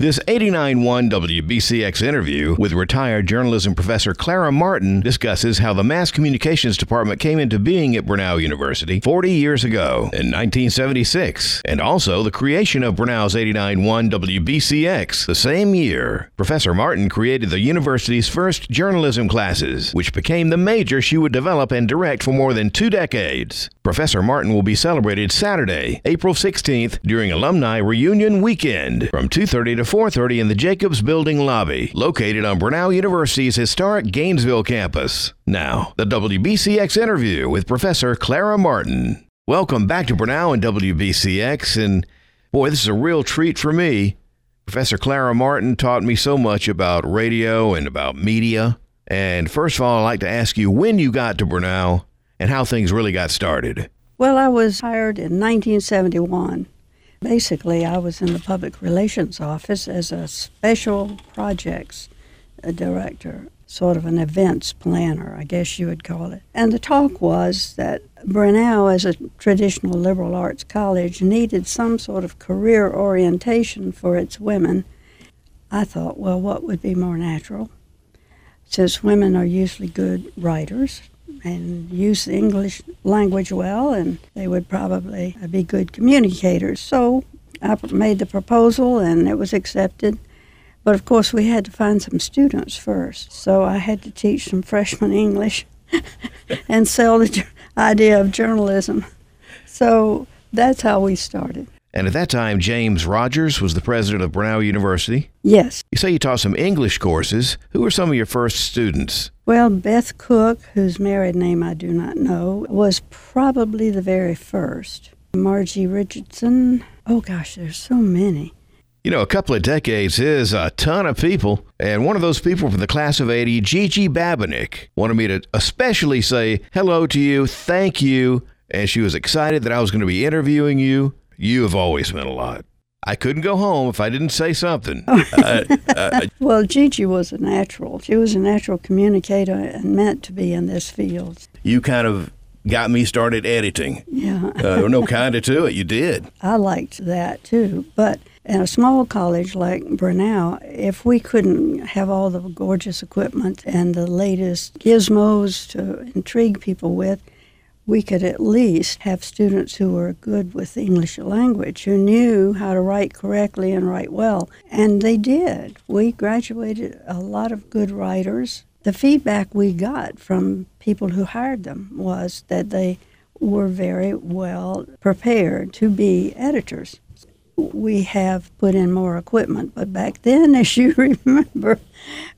This 89.1 WBCX interview with retired journalism professor Clara Martin discusses how the Mass Communications Department came into being at Brenau University 40 years ago in 1976, and also the creation of Brenau's 89.1 WBCX the same year. Professor Martin created the university's first journalism classes, which became the major she would develop and direct for more than two decades. Professor Martin will be celebrated Saturday, April 16th during Alumni Reunion Weekend from 2:30 to 4:30 in the Jacobs Building lobby, located on Brenau University's historic Gainesville campus. Now, the WBCX interview with Professor Clara Martin. Welcome back to Brenau and WBCX and boy, this is a real treat for me. Professor Clara Martin taught me so much about radio and about media. And first of all, I'd like to ask you when you got to Brenau and how things really got started. Well, I was hired in 1971. Basically, I was in the public relations office as a special projects uh, director, sort of an events planner, I guess you would call it. And the talk was that Brenau, as a traditional liberal arts college, needed some sort of career orientation for its women. I thought, well, what would be more natural? Since women are usually good writers, and use the English language well, and they would probably be good communicators. So I made the proposal, and it was accepted. But of course, we had to find some students first. So I had to teach some freshman English and sell the idea of journalism. So that's how we started. And at that time, James Rogers was the president of Brenau University. Yes. You say you taught some English courses. Who were some of your first students? Well, Beth Cook, whose married name I do not know, was probably the very first. Margie Richardson. Oh gosh, there's so many. You know, a couple of decades is a ton of people. And one of those people from the class of 80, Gigi Babinick, wanted me to especially say hello to you, thank you. And she was excited that I was going to be interviewing you. You have always meant a lot. I couldn't go home if I didn't say something. uh, uh, well, Gigi was a natural. She was a natural communicator and meant to be in this field. You kind of got me started editing. Yeah. uh, there was no kind of to it. You did. I liked that too. But in a small college like Brenau, if we couldn't have all the gorgeous equipment and the latest gizmos to intrigue people with, we could at least have students who were good with the English language, who knew how to write correctly and write well. And they did. We graduated a lot of good writers. The feedback we got from people who hired them was that they were very well prepared to be editors. We have put in more equipment, but back then, as you remember,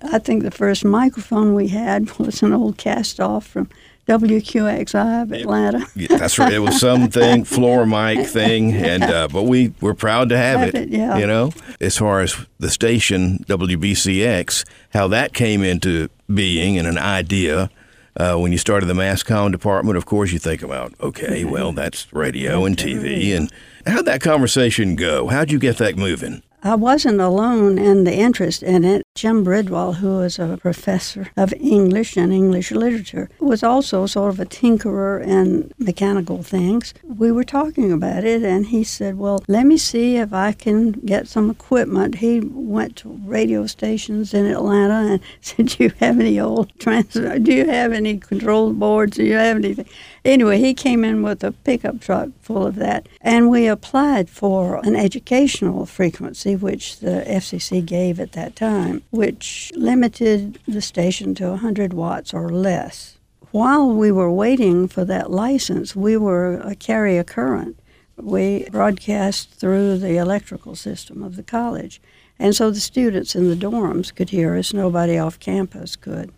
I think the first microphone we had was an old cast off from WQXI of Atlanta. Yeah, that's right. It was something floor mic thing, and uh, but we were proud to have, have it, it. Yeah. You know, as far as the station WBCX, how that came into being and an idea. Uh, when you started the mass comm department, of course, you think about okay, well, that's radio and TV, and how'd that conversation go? How'd you get that moving? I wasn't alone in the interest in it. Jim Bridwell, who was a professor of English and English literature, was also sort of a tinkerer in mechanical things. We were talking about it, and he said, Well, let me see if I can get some equipment. He went to radio stations in Atlanta and said, Do you have any old trans? Do you have any control boards? Do you have anything? Anyway, he came in with a pickup truck full of that, and we applied for an educational frequency, which the FCC gave at that time, which limited the station to 100 watts or less. While we were waiting for that license, we were a carrier current. We broadcast through the electrical system of the college. And so the students in the dorms could hear us, nobody off campus could.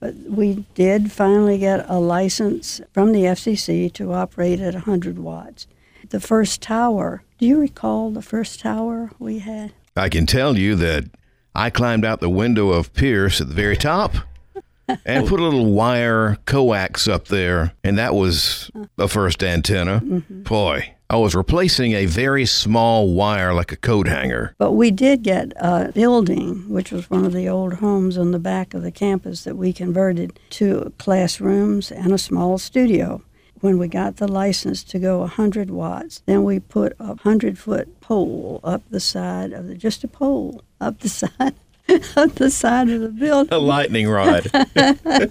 But we did finally get a license from the FCC to operate at 100 watts. The first tower, do you recall the first tower we had? I can tell you that I climbed out the window of Pierce at the very top and put a little wire coax up there, and that was the first antenna. Mm-hmm. Boy, I was replacing a very small wire like a coat hanger. But we did get a building, which was one of the old homes on the back of the campus that we converted to classrooms and a small studio. when we got the license to go 100 watts, then we put a 100 foot pole up the side of the, just a pole up the side up the side of the building. A lightning rod.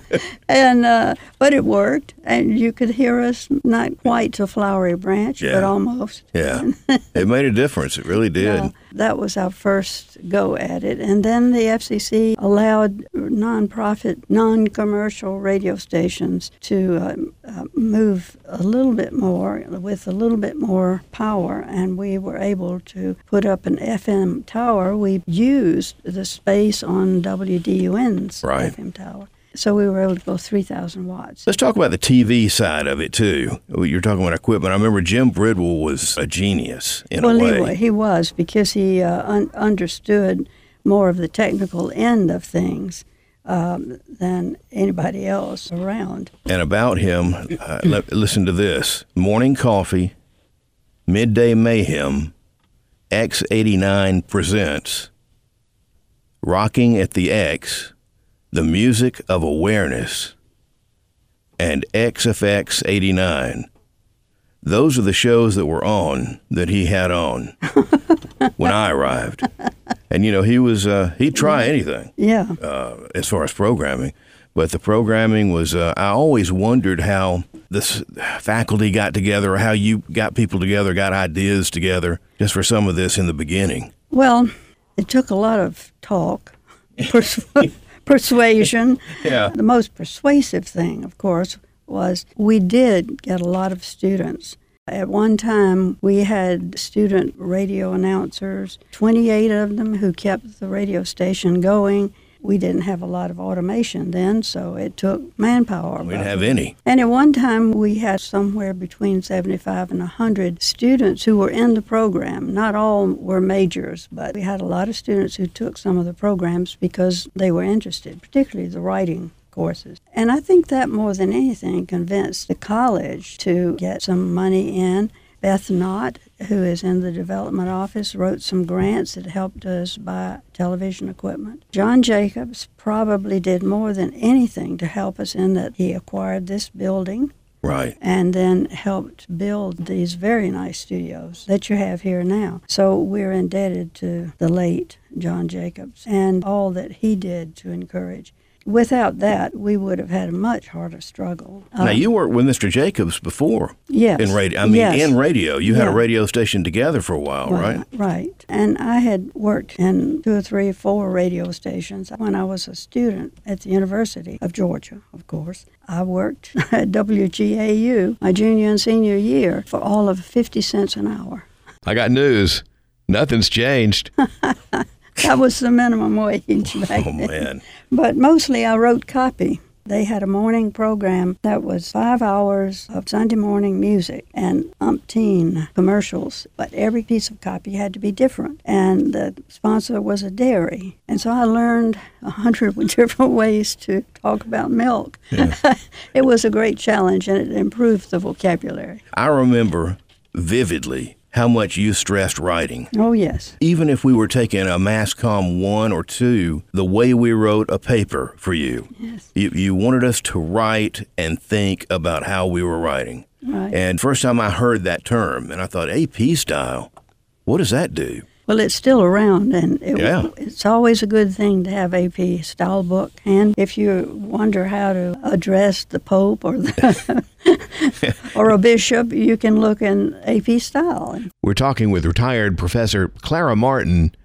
and uh, but it worked, and you could hear us not quite to Flowery Branch, Yeah. but almost. yeah. It made a difference. It really did. Uh, that was our first go at it. And then the FCC allowed nonprofit, non commercial radio stations to uh, uh, move a little bit more with a little bit more power. And we were able to put up an FM tower. We used the space on WDUN's Right. FM tower. So we were able to go 3,000 watts. Let's talk about the TV side of it too. You're talking about equipment. I remember Jim Bridwell was a genius in well, a way. wa- he was because he uh, un- understood more of the technical end of things um, than anybody else around. And about him, uh, li- listen to this: morning coffee, midday mayhem, X89 presents, rocking at the X, the music of awareness, and XFX 89. Those are the shows that were on that he had on when I arrived. And you know, he was uh, he'd try anything Yeah, uh, as far as programming. But the programming was, uh, I always wondered how this faculty got together, or how you got people together, got ideas together, just for some of this in the beginning. well, it took a lot of talk, persuasion. Yeah. The most persuasive thing, of course, was we did get a lot of students. At one time, we had student radio announcers, 28 of them who kept the radio station going. We didn't have a lot of automation then, so it took manpower. We didn't have any. And at one time, we had somewhere between 75 and 100 students who were in the program. Not all were majors, but we had a lot of students who took some of the programs because they were interested, particularly the writing courses. And I think that more than anything convinced the college to get some money in. Beth Knott, who is in the development office, wrote some grants that helped us buy television equipment. John Jacobs probably did more than anything to help us in that he acquired this building Right. and then helped build these very nice studios that you have here now. So we're indebted to the late John Jacobs and all that he did to encourage. Without that, we would have had a much harder struggle. now, Uh, you worked with Mr. Jacobs before yes, in radio. I mean, yes. in radio. You had a radio station together for a while, right? Right. And I had worked in two or three, four radio stations when I was a student at the University of Georgia, of course. I worked at WGAU my junior and senior year for all of 50 cents an hour. I got news. Nothing's changed. That was the minimum wage back Oh, then. man. But mostly I wrote copy. They had a morning program that was five hours of Sunday morning music and umpteen commercials, but every piece of copy had to be different. And the sponsor was a dairy. And so I learned a hundred different ways to talk about milk. it was a great challenge and it improved the vocabulary. I remember vividly how much you stressed writing. Oh, yes. even if we were taking a Masscom one or two, the way we wrote a paper for you, Yes. you, you wanted us to write and think about how we were writing. Right. And first time I heard that term, and I thought, AP style, what does that do? Well, it's still around, and it, Yeah. it's always a good thing to have AP style book. And if you wonder how to address the Pope or the or a bishop, you can look in AP style. We're talking with retired Professor Clara Martin.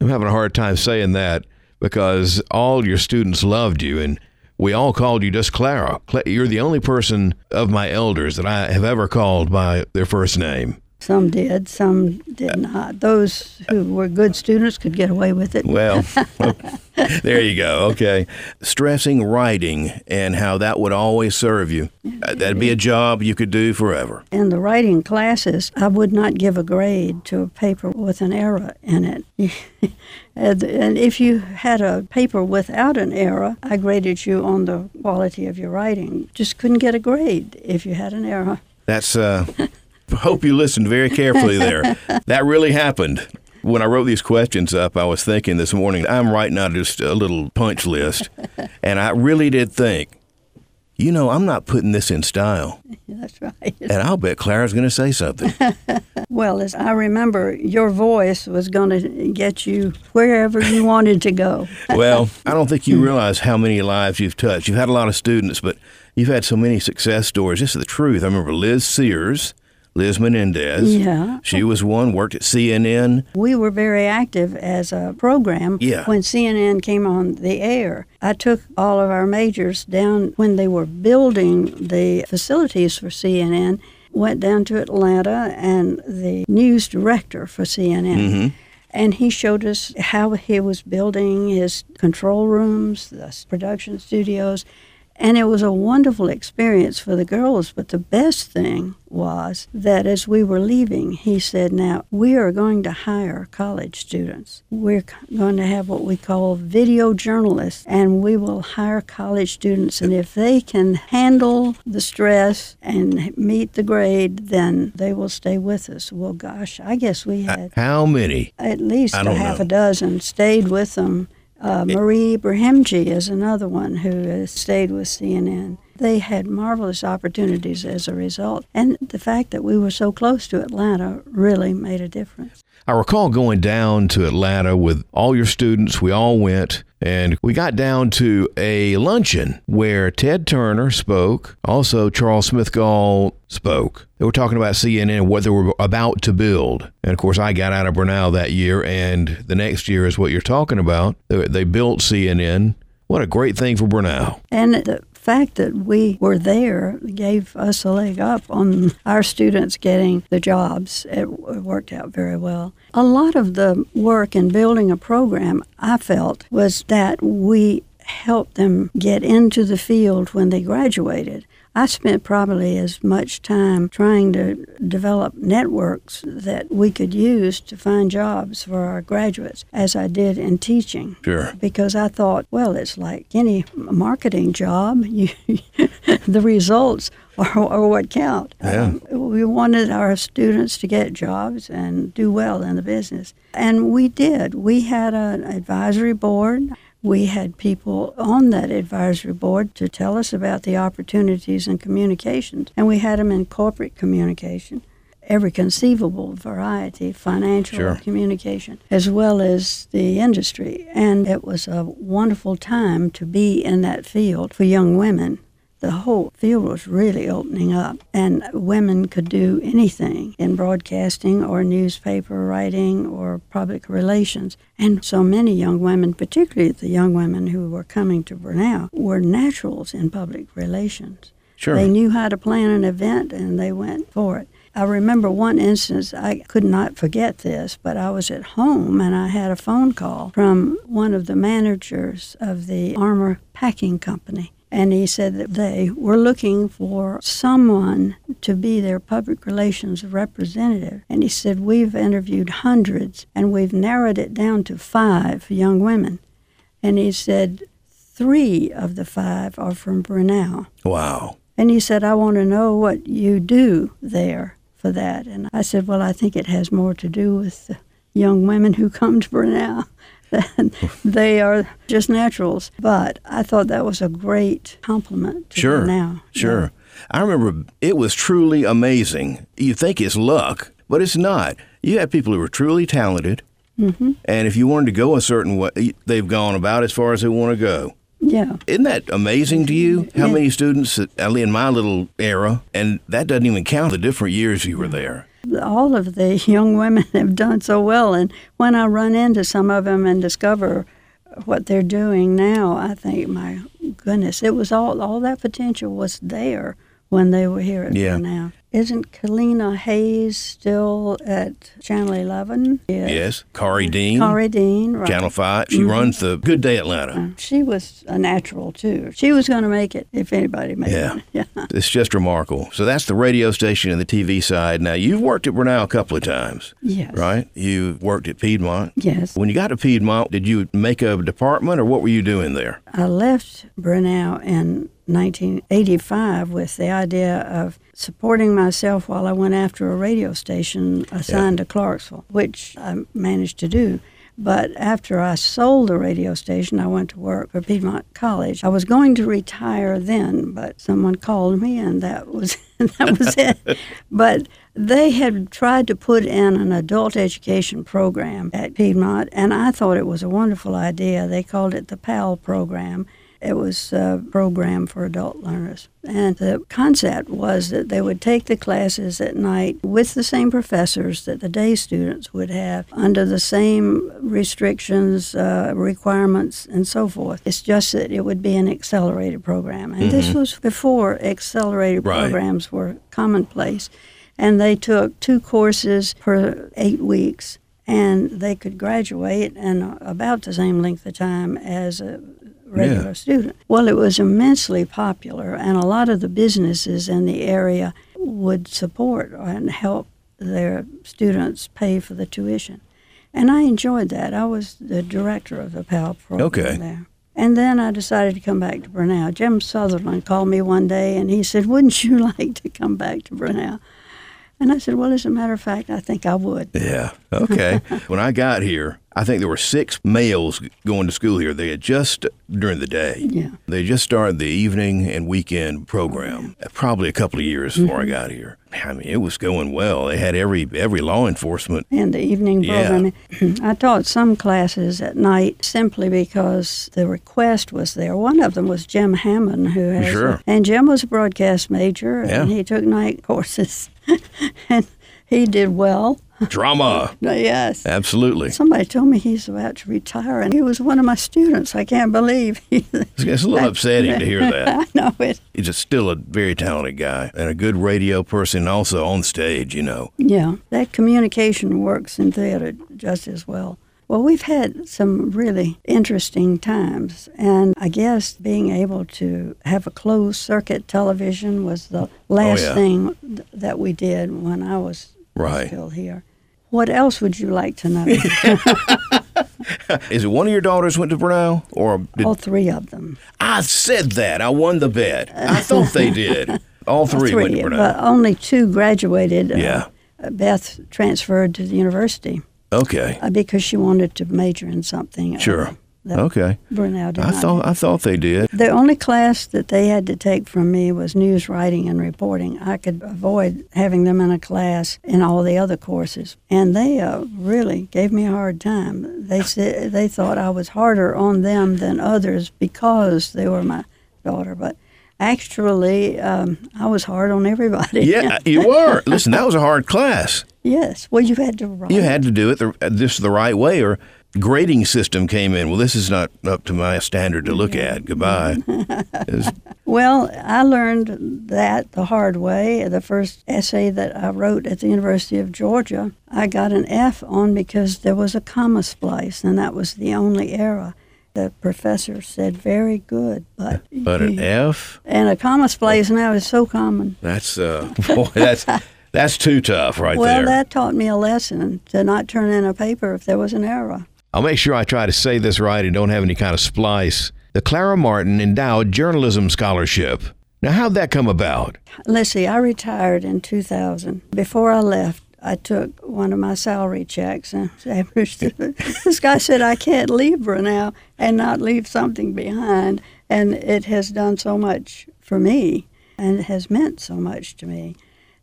I'm having a hard time saying that because all your students loved you and we all called you just Clara. You're the only person of my elders that I have ever called by their first name. Some did, some did not. Those who were good students could get away with it. Well, there you go. Okay. Stressing writing and how that would always serve you. Uh, That'd be a job you could do forever. In the writing classes, I would not give a grade to a paper with an error in it. and and if you had a paper without an error, I graded you on the quality of your writing. Just couldn't get a grade if you had an error. That's, uh, hope you listened very carefully there. That really happened. When I wrote these questions up, I was thinking this morning, I'm writing out just a little punch list. And I really did think, you know, I'm not putting this in style. That's right. And I'll bet Clara's going to say something. well, as I remember, your voice was going to get you wherever you wanted to go. well, I don't think you realize how many lives you've touched. You've had a lot of students, but you've had so many success stories. This is the truth. I remember Liz Sears Liz Menendez. Yeah. She was one, worked at CNN. We were very active as a program yeah. when CNN came on the air. I took all of our majors down when they were building the facilities for CNN, went down to Atlanta, and the news director for CNN. Mm-hmm. And he showed us how he was building his control rooms, the production studios, and it was a wonderful experience for the girls. But the best thing was that as we were leaving, he said, Now we are going to hire college students. We're going to have what we call video journalists, and we will hire college students. And if they can handle the stress and meet the grade, then they will stay with us. Well, gosh, I guess we had. How many? At least a half know. a dozen stayed with them uh, Marie Ibrahimji is another one who stayed with CNN. They had marvelous opportunities as a result. And the fact that we were so close to Atlanta really made a difference. I recall going down to Atlanta with all your students. We all went and we got down to a luncheon where Ted Turner spoke. Also, Charles Smithgall spoke. They were talking about CNN and what they were about to build. And of course, I got out of Brenau that year, and the next year is what you're talking about. They built CNN. What a great thing for Brenau. And the fact that we were there gave us a leg up on our students getting the jobs. It worked out very well. A lot of the work in building a program, I felt, was that we helped them get into the field when they graduated. I spent probably as much time trying to develop networks that we could use to find jobs for our graduates as I did in teaching. Sure. Because I thought, well, it's like any marketing job. You, the results are, are what count. Yeah. Um, we wanted our students to get jobs and do well in the business. And we did. We had an advisory board. We had people on that advisory board to tell us about the opportunities in communications, and we had them in corporate communication, every conceivable variety, financial sure. communication, as well as the industry. And it was a wonderful time to be in that field for young women the whole field was really opening up, and women could do anything in broadcasting or newspaper writing or public relations. And so many young women, particularly the young women who were coming to Brenau, were naturals in public relations. Sure. They knew how to plan an event and they went for it. I remember one instance, I could not forget this, but I was at home and I had a phone call from one of the managers of the Armour packing company. And he said that they were looking for someone to be their public relations representative. And he said, We've interviewed hundreds and we've narrowed it down to five young women. And he said, Three of the five are from Brenau. Wow. And he said, I want to know what you do there for that. And I said, Well, I think it has more to do with the young women who come to Brenau. They are just naturals. But I thought that was a great compliment to sure. Now. Sure. Yeah. I remember it was truly amazing. You think it's luck, but it's not. You have people who are truly talented, mm-hmm. and if you wanted to go a certain way, they've gone about as far as they want to go. Yeah. Isn't that amazing to you? How yeah. many students at least in my little era, and that doesn't even count the different years you were there. All of the young women have done so well, and when I run into some of them and discover what they're doing now, I think, my goodness, it was all all that potential was there when they were here at yeah. now. Isn't Kalina Hayes still at Channel 11? Yes. yes. Kari Dean. Kari Dean, right. Channel 5. She mm-hmm. runs the Good Day Atlanta. Uh, she was a natural, too. She was going to make it if anybody made yeah. it. Yeah. It's just remarkable. So that's the radio station and the TV side. Now, you've worked at Brenau a couple of times. Yes. Right? You worked at Piedmont. Yes. When you got to Piedmont, did you make a department or what were you doing there? I left Brenau in 1985 with the idea of supporting myself while I went after a radio station assigned yeah. to Clarksville, which I managed to do. But after I sold the radio station, I went to work for Piedmont College. I was going to retire then, but someone called me, and that was that was it. But they had tried to put in an adult education program at Piedmont, and I thought it was a wonderful idea. They called it the PAL program. It was a program for adult learners. And the concept was that they would take the classes at night with the same professors that the day students would have under the same restrictions, uh, requirements, and so forth. It's just that it would be an accelerated program. And mm-hmm. this was before accelerated right. programs were commonplace. And they took two courses per eight weeks and they could graduate in about the same length of time as a regular yeah. student. Well, it was immensely popular, and a lot of the businesses in the area would support and help their students pay for the tuition. And I enjoyed that. I was the director of the PAL program okay. there. And then I decided to come back to Brenau. Jim Sutherland called me one day and he said, Wouldn't you like to come back to Brenau? And I said, Well, as a matter of fact, I think I would. Yeah. Okay. when I got here, I think there were six males going to school here. They had just during the day. Yeah. They just started the evening and weekend program. Oh. Probably a couple of years mm-hmm. before I got here. I mean, it was going well. They had every every law enforcement and the evening program. Yeah. I taught some classes at night simply because the request was there. One of them was Jim Hammond, who has sure. A, and Jim was a broadcast major, yeah. and he took night courses, and he did well. Drama. yes. Absolutely. Somebody told me he's about to retire, and he was one of my students. I can't believe. it's a little upsetting to hear that. I know it. He's still a very talented guy and a good radio person, also on stage, you know. Yeah, that communication works in theater just as well. Well, we've had some really interesting times, and I guess being able to have a closed circuit television was the last oh, yeah. thing th- that we did when I was right. still here. What else would you like to know? Is it one of your daughters went to Brenau, or did... all three of them? I said that. I won the bet. I thought they did. All three, three went to Brenau. But only two graduated. Uh, yeah. Uh, Beth transferred to the university. Okay. Uh, because she wanted to major in something. Uh, sure okay. Brenau I thought I thought they did. The only class that they had to take from me was news writing and reporting. I could avoid having them in a class in all the other courses, and they uh, really gave me a hard time. They said they thought I was harder on them than others because they were my daughter, but. Actually, um, I was hard on everybody. Yeah, you were. Listen, that was a hard class. Yes. Well, you had to write. You had to do it the, this the right way, or grading system came in. Well, this is not up to my standard to look at. Goodbye. well, I learned that the hard way. The first essay that I wrote at the University of Georgia, I got an F on because there was a comma splice, and that was the only error. The professor said, "Very good," but but an F and a comma splice now is so common. That's uh, boy, that's. That's too tough, right well, there. Well, that taught me a lesson to not turn in a paper if there was an error. I'll make sure I try to say this right and don't have any kind of splice. The Clara Martin Endowed Journalism Scholarship. Now, how'd that come about? Let's see, I retired in 2000. Before I left, I took one of my salary checks, and this guy said, I can't leave Brenau and not leave something behind. And it has done so much for me and has meant so much to me.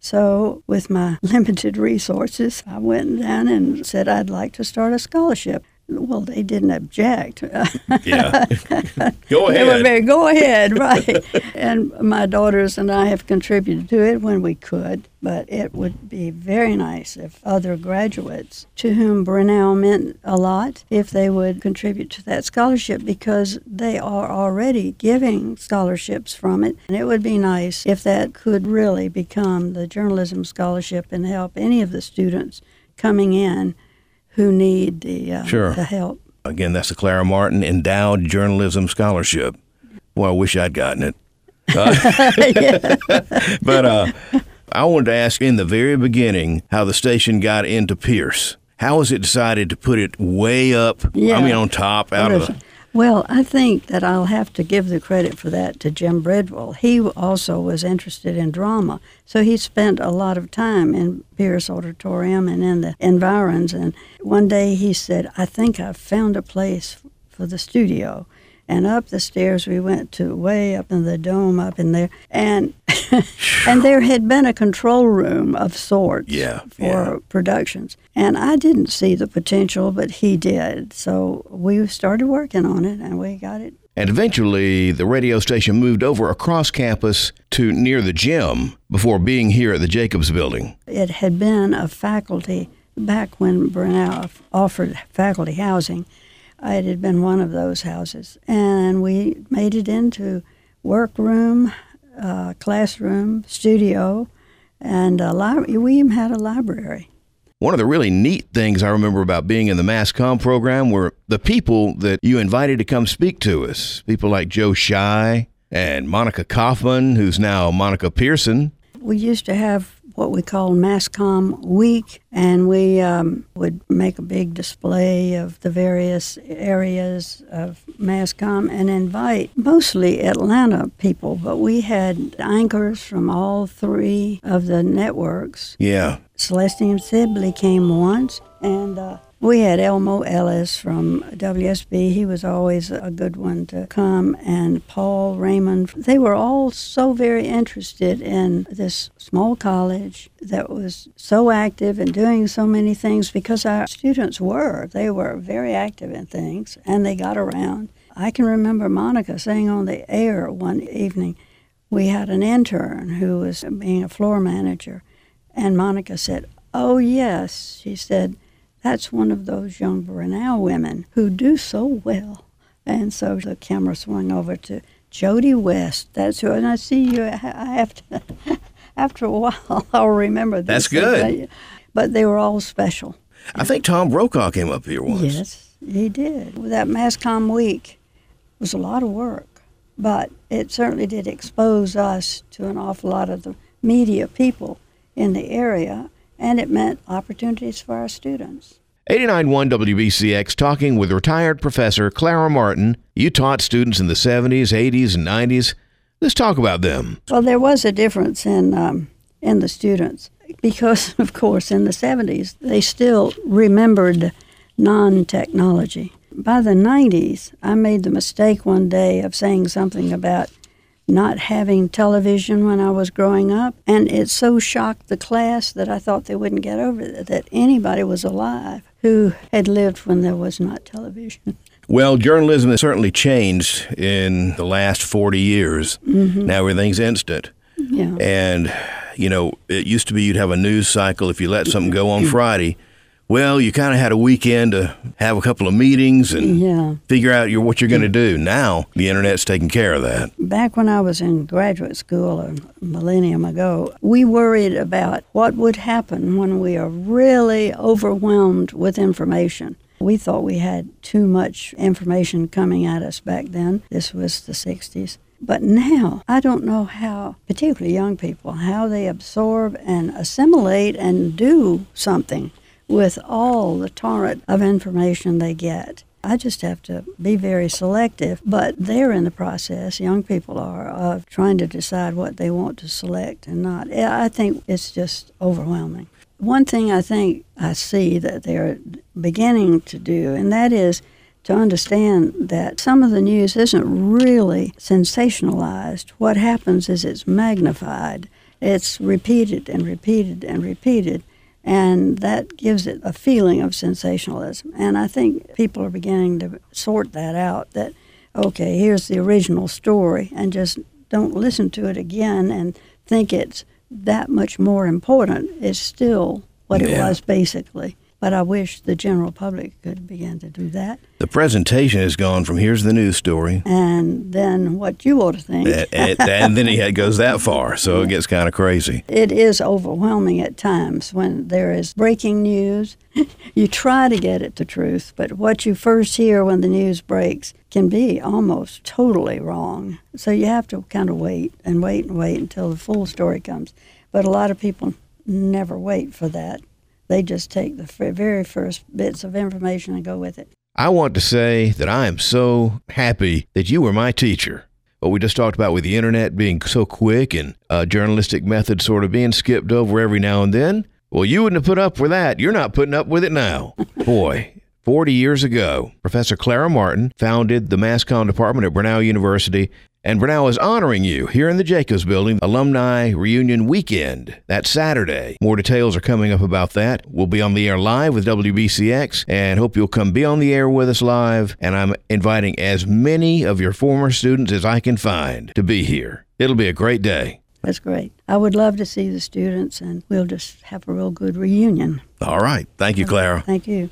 So, with my limited resources, I went down and said I'd like to start a scholarship. Well, they didn't object. yeah. go ahead. Very, go ahead, right. and my daughters and I have contributed to it when we could, but it would be very nice if other graduates to whom Brenau meant a lot, if they would contribute to that scholarship because they are already giving scholarships from it. And it would be nice if that could really become the journalism scholarship and help any of the students coming in who need the, uh, sure. the help. Again, that's the Clara Martin Endowed Journalism Scholarship. Well, I wish I'd gotten it. Uh, but uh, I wanted to ask in the very beginning how the station got into Pierce. How was it decided to put it way up? Yeah. I mean, on top, out of the. Well, I think that I'll have to give the credit for that to Jim Bridwell. He also was interested in drama, so he spent a lot of time in Pierce Auditorium and in the environs. And one day he said, I think I've found a place for the studio. And up the stairs we went to way up in the dome up in there. And and there had been a control room of sorts yeah, for yeah. productions. And I didn't see the potential, but he did. So we started working on it and we got it. And eventually, the radio station moved over across campus to near the gym before being here at the Jacobs building. It had been a faculty back when Brenau offered faculty housing. It had been one of those houses. And we made it into workroom, uh, classroom, studio, and a li- we even had a library. One of the really neat things I remember about being in the Mass Comm program were the people that you invited to come speak to us. People like Joe Shy and Monica Kaufman, who's now Monica Pearson. We used to have what we called MassCom Week, and we um, would make a big display of the various areas of MassCom and invite mostly Atlanta people, but we had anchors from all three of the networks. Yeah. Celestine Sibley came once, and uh, we had Elmo Ellis from WSB. He was always a good one to come, and Paul Raymond. They were all so very interested in this small college that was so active and doing so many things because our students were. They were very active in things, and they got around. I can remember Monica saying on the air one evening, we had an intern who was being a floor manager, and Monica said, Oh, yes. She said, that's one of those young Brenau women who do so well. And so the camera swung over to Jody West. That's who, and I see you. I have to. After a while, I'll remember this. That's good. But they were all special. I think Tom Brokaw came up here once. Yes, he did. That MassCom week was a lot of work, but it certainly did expose us to an awful lot of the media people in the area and it meant opportunities for our students. 89.1 WBCX talking with retired professor Clara Martin. You taught students in the 70s, 80s, and 90s. Let's talk about them. Well, there was a difference in, um, in the students because, of course, in the 70s, they still remembered non technology. By the 90s, I made the mistake one day of saying something about not having television when I was growing up. And it so shocked the class that I thought they wouldn't get over it, that anybody was alive who had lived when there was not television. Well, journalism has certainly changed in the last 40 years. Mm-hmm. Now everything's instant. Yeah. And, you know, it used to be you'd have a news cycle if you let something go on Friday well, you kind of had a weekend to have a couple of meetings and yeah. figure out your, what you're going to do. Now the internet's taking care of that. Back when I was in graduate school a millennium ago, we worried about what would happen when we are really overwhelmed with information. We thought we had too much information coming at us back then. This was the 60s. But now, I don't know how, particularly young people, how they absorb and assimilate and do something with all the torrent of information they get. I just have to be very selective, but they're in the process, young people are, of trying to decide what they want to select and not. I think it's just overwhelming. One thing I think I see that they're beginning to do, and that is to understand that some of the news isn't really sensationalized. What happens is it's magnified, it's repeated and repeated and repeated and that gives it a feeling of sensationalism. And I think people are beginning to sort that out that, okay, here's the original story, and just don't listen to it again and think it's that much more important. It's still what it was basically. But I wish the general public could begin to do that. The presentation has gone from here's the news story, and then what you ought to think, and, and then it goes that far, so it gets kind of crazy. It is overwhelming at times when there is breaking news. you try to get at the truth, but what you first hear when the news breaks can be almost totally wrong. So you have to kind of wait and wait and wait until the full story comes. But a lot of people never wait for that. They just take the very first bits of information and go with it. I want to say that I am so happy that you were my teacher. What we just talked about with the internet being so quick and uh, journalistic methods sort of being skipped over every now and then. Well, you wouldn't have put up with that. You're not putting up with it now. Boy, 40 years ago, Professor Clara Martin founded the Mass Comm department at Brenau University, and Brenau is honoring you here in the Jacobs Building Alumni Reunion Weekend. That Saturday. More details are coming up about that. We'll be on the air live with WBCX, and hope you'll come be on the air with us live. And I'm inviting as many of your former students as I can find to be here. It'll be a great day. That's great. I would love to see the students, and we'll just have a real good reunion. All right. Thank you, Clara. Thank you.